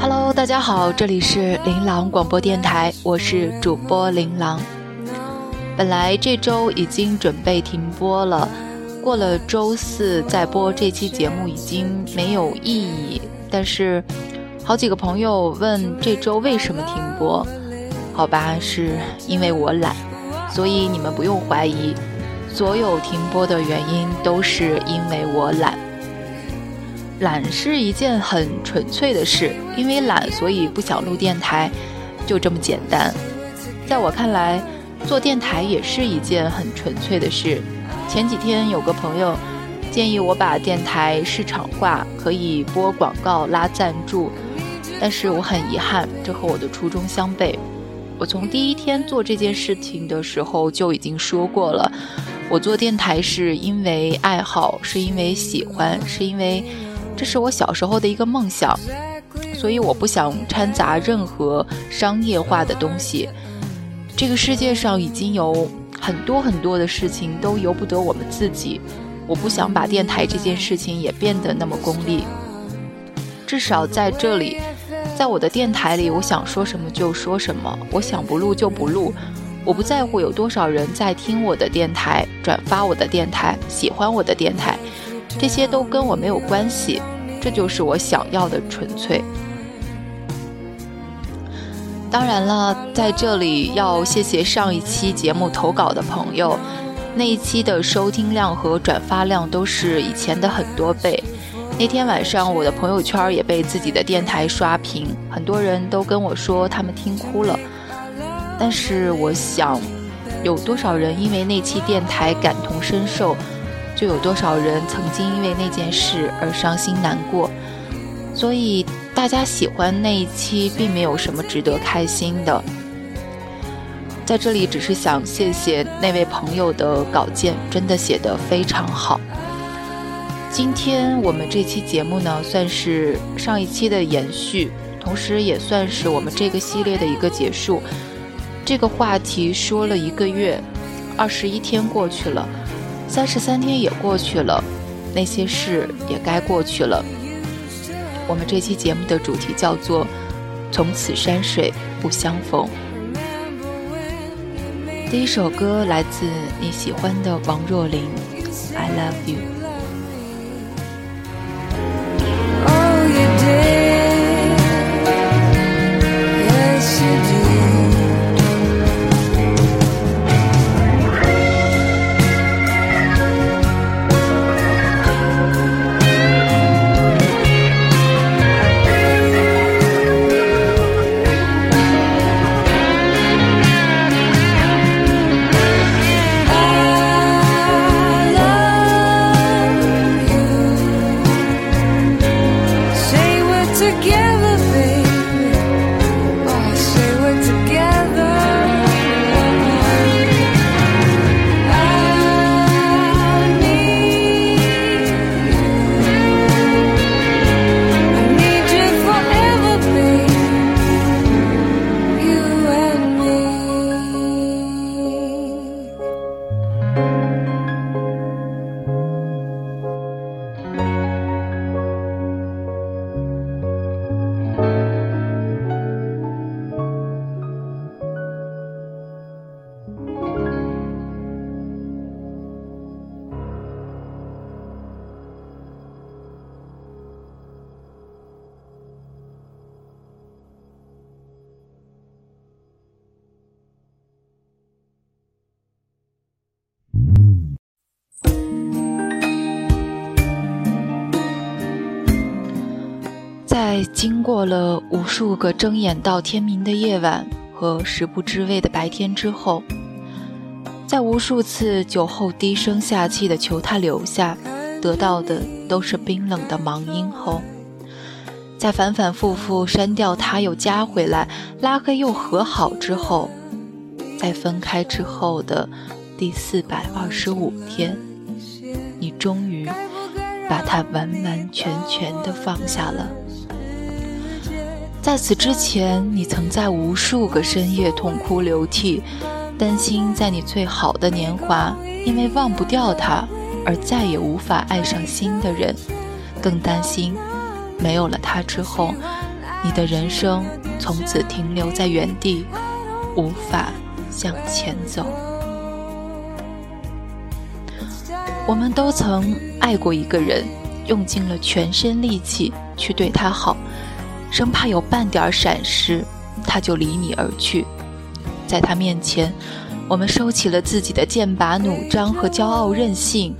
Hello，大家好，这里是琳琅广播电台，我是主播琳琅。本来这周已经准备停播了，过了周四再播这期节目已经没有意义。但是，好几个朋友问这周为什么停播？好吧，是因为我懒，所以你们不用怀疑，所有停播的原因都是因为我懒。懒是一件很纯粹的事，因为懒，所以不想录电台，就这么简单。在我看来，做电台也是一件很纯粹的事。前几天有个朋友建议我把电台市场化，可以播广告、拉赞助，但是我很遗憾，这和我的初衷相悖。我从第一天做这件事情的时候就已经说过了，我做电台是因为爱好，是因为喜欢，是因为这是我小时候的一个梦想，所以我不想掺杂任何商业化的东西。这个世界上已经有很多很多的事情都由不得我们自己，我不想把电台这件事情也变得那么功利，至少在这里。在我的电台里，我想说什么就说什么，我想不录就不录，我不在乎有多少人在听我的电台、转发我的电台、喜欢我的电台，这些都跟我没有关系，这就是我想要的纯粹。当然了，在这里要谢谢上一期节目投稿的朋友，那一期的收听量和转发量都是以前的很多倍。那天晚上，我的朋友圈也被自己的电台刷屏，很多人都跟我说他们听哭了。但是我想，有多少人因为那期电台感同身受，就有多少人曾经因为那件事而伤心难过。所以大家喜欢那一期，并没有什么值得开心的。在这里，只是想谢谢那位朋友的稿件，真的写得非常好。今天我们这期节目呢，算是上一期的延续，同时也算是我们这个系列的一个结束。这个话题说了一个月，二十一天过去了，三十三天也过去了，那些事也该过去了。我们这期节目的主题叫做“从此山水不相逢”。第一首歌来自你喜欢的王若琳，《I Love You》。在经过了无数个睁眼到天明的夜晚和食不知味的白天之后，在无数次酒后低声下气的求他留下，得到的都是冰冷的忙音后，在反反复复删掉他又加回来，拉黑又和好之后，在分开之后的第四百二十五天，你终于把他完完全全的放下了。在此之前，你曾在无数个深夜痛哭流涕。担心在你最好的年华，因为忘不掉他而再也无法爱上新的人，更担心没有了他之后，你的人生从此停留在原地，无法向前走。我们都曾爱过一个人，用尽了全身力气去对他好，生怕有半点闪失，他就离你而去。在他面前，我们收起了自己的剑拔弩张和骄傲任性，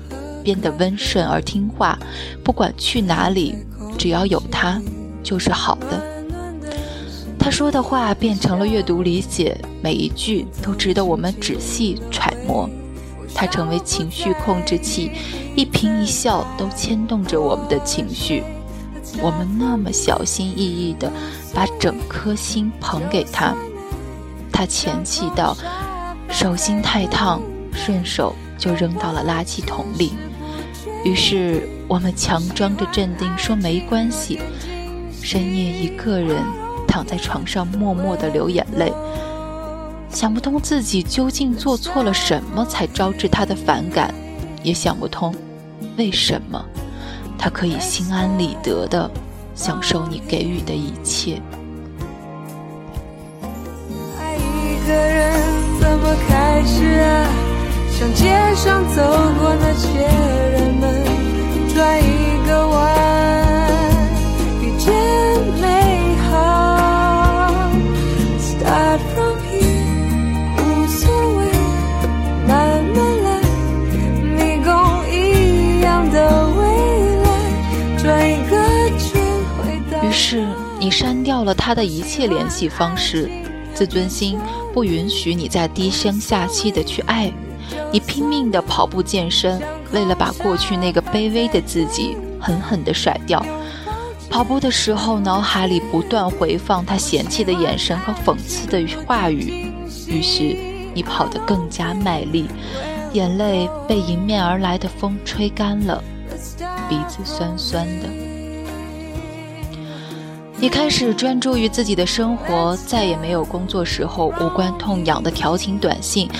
变得温顺而听话。不管去哪里，只要有他，就是好的。他说的话变成了阅读理解，每一句都值得我们仔细揣摩。他成为情绪控制器，一颦一笑都牵动着我们的情绪。我们那么小心翼翼地把整颗心捧给他。他嫌弃道：“手心太烫，顺手就扔到了垃圾桶里。”于是我们强装着镇定说：“没关系。”深夜一个人躺在床上，默默地流眼泪，想不通自己究竟做错了什么才招致他的反感，也想不通为什么他可以心安理得地享受你给予的一切。爱一个人怎么开始啊？像街上走过那些了他的一切联系方式。自尊心不允许你再低声下气的去爱，你拼命的跑步健身，为了把过去那个卑微的自己狠狠的甩掉。跑步的时候，脑海里不断回放他嫌弃的眼神和讽刺的话语，于是你跑得更加卖力，眼泪被迎面而来的风吹干了，鼻子酸酸的。你开始专注于自己的生活，再也没有工作时候无关痛痒的调情短信，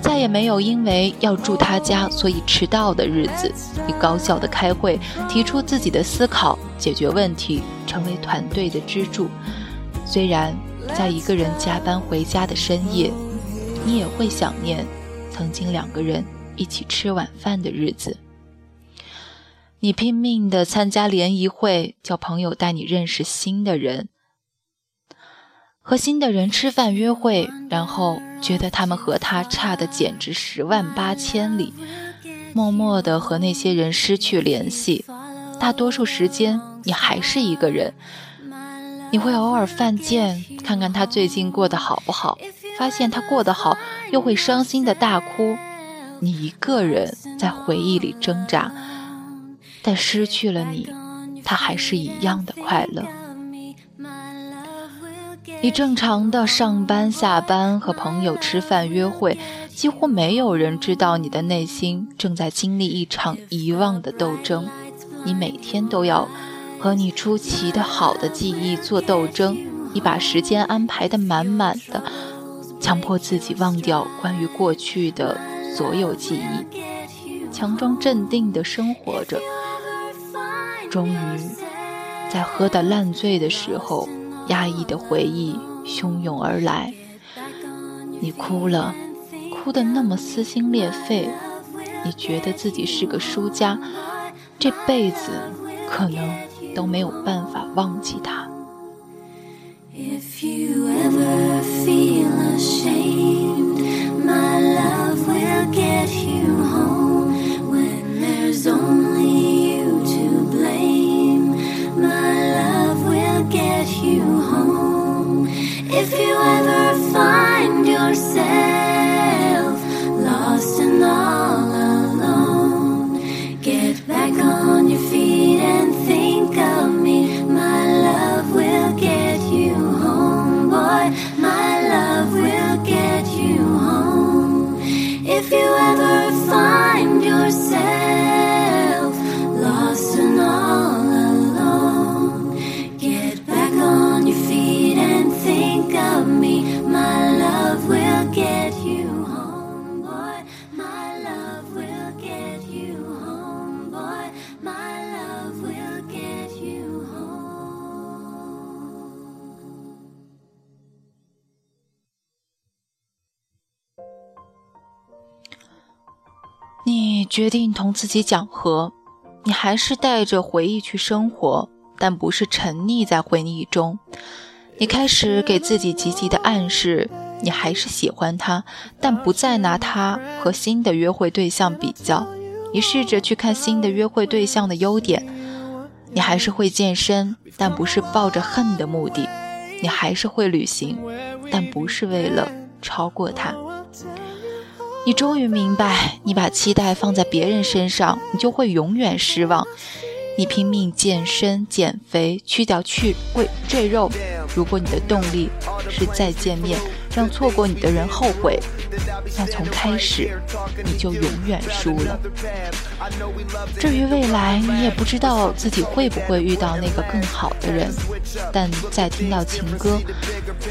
再也没有因为要住他家所以迟到的日子。你高效的开会，提出自己的思考，解决问题，成为团队的支柱。虽然在一个人加班回家的深夜，你也会想念曾经两个人一起吃晚饭的日子。你拼命的参加联谊会，叫朋友带你认识新的人，和新的人吃饭约会，然后觉得他们和他差的简直十万八千里，默默的和那些人失去联系。大多数时间你还是一个人，你会偶尔犯贱，看看他最近过得好不好，发现他过得好，又会伤心的大哭。你一个人在回忆里挣扎。但失去了你，他还是一样的快乐。你正常的上班、下班，和朋友吃饭、约会，几乎没有人知道你的内心正在经历一场遗忘的斗争。你每天都要和你出奇的好的记忆做斗争，你把时间安排的满满的，强迫自己忘掉关于过去的所有记忆，强装镇定的生活着。终于，在喝得烂醉的时候，压抑的回忆汹涌而来。你哭了，哭得那么撕心裂肺。你觉得自己是个输家，这辈子可能都没有办法忘记他。only you to blame. My 决定同自己讲和，你还是带着回忆去生活，但不是沉溺在回忆中。你开始给自己积极的暗示，你还是喜欢他，但不再拿他和新的约会对象比较。你试着去看新的约会对象的优点，你还是会健身，但不是抱着恨的目的。你还是会旅行，但不是为了超过他。你终于明白，你把期待放在别人身上，你就会永远失望。你拼命健身、减肥，去掉去赘赘肉。如果你的动力是再见面，让错过你的人后悔，那从开始你就永远输了。至于未来，你也不知道自己会不会遇到那个更好的人。但再听到情歌，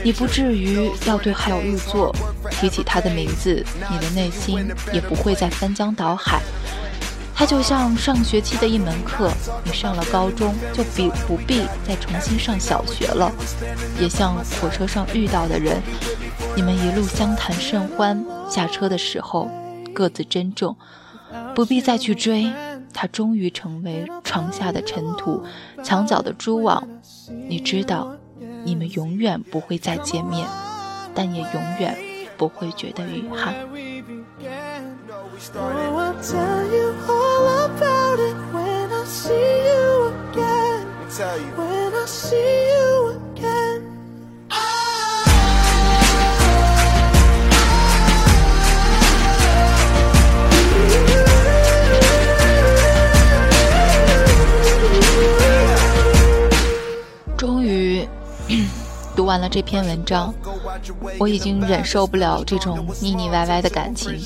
你不至于要对号入座。提起他的名字，你的内心也不会再翻江倒海。它就像上学期的一门课，你上了高中就必不必再重新上小学了。也像火车上遇到的人，你们一路相谈甚欢，下车的时候各自珍重，不必再去追。他终于成为床下的尘土，墙角的蛛网。你知道，你们永远不会再见面，但也永远不会觉得遗憾。完了这篇文章，我已经忍受不了这种腻腻歪歪的感情。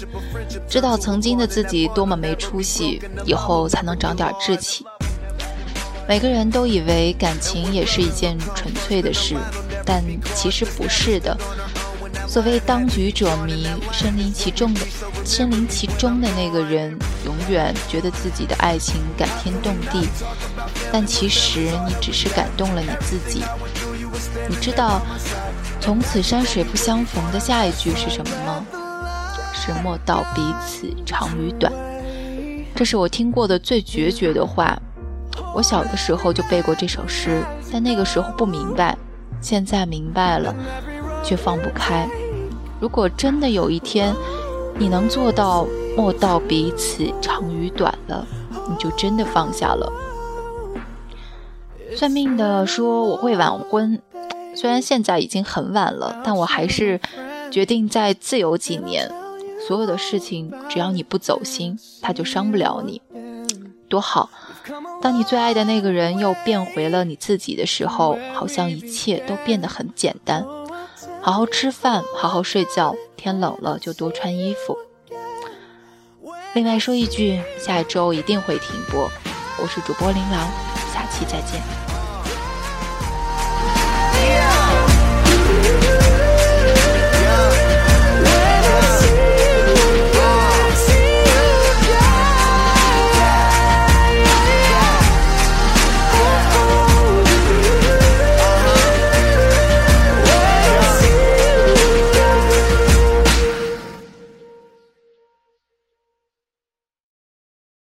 知道曾经的自己多么没出息，以后才能长点志气。每个人都以为感情也是一件纯粹的事，但其实不是的。所谓当局者迷，身临其中的身临其中的那个人，永远觉得自己的爱情感天动地，但其实你只是感动了你自己。你知道从此山水不相逢的下一句是什么吗？是莫道彼此长与短。这是我听过的最决绝的话。我小的时候就背过这首诗，但那个时候不明白，现在明白了，却放不开。如果真的有一天，你能做到莫道彼此长与短了，你就真的放下了。算命的说我会晚婚，虽然现在已经很晚了，但我还是决定再自由几年。所有的事情，只要你不走心，他就伤不了你，多好。当你最爱的那个人又变回了你自己的时候，好像一切都变得很简单。好好吃饭，好好睡觉，天冷了就多穿衣服。另外说一句，下一周一定会停播。我是主播琳琅，下期再见。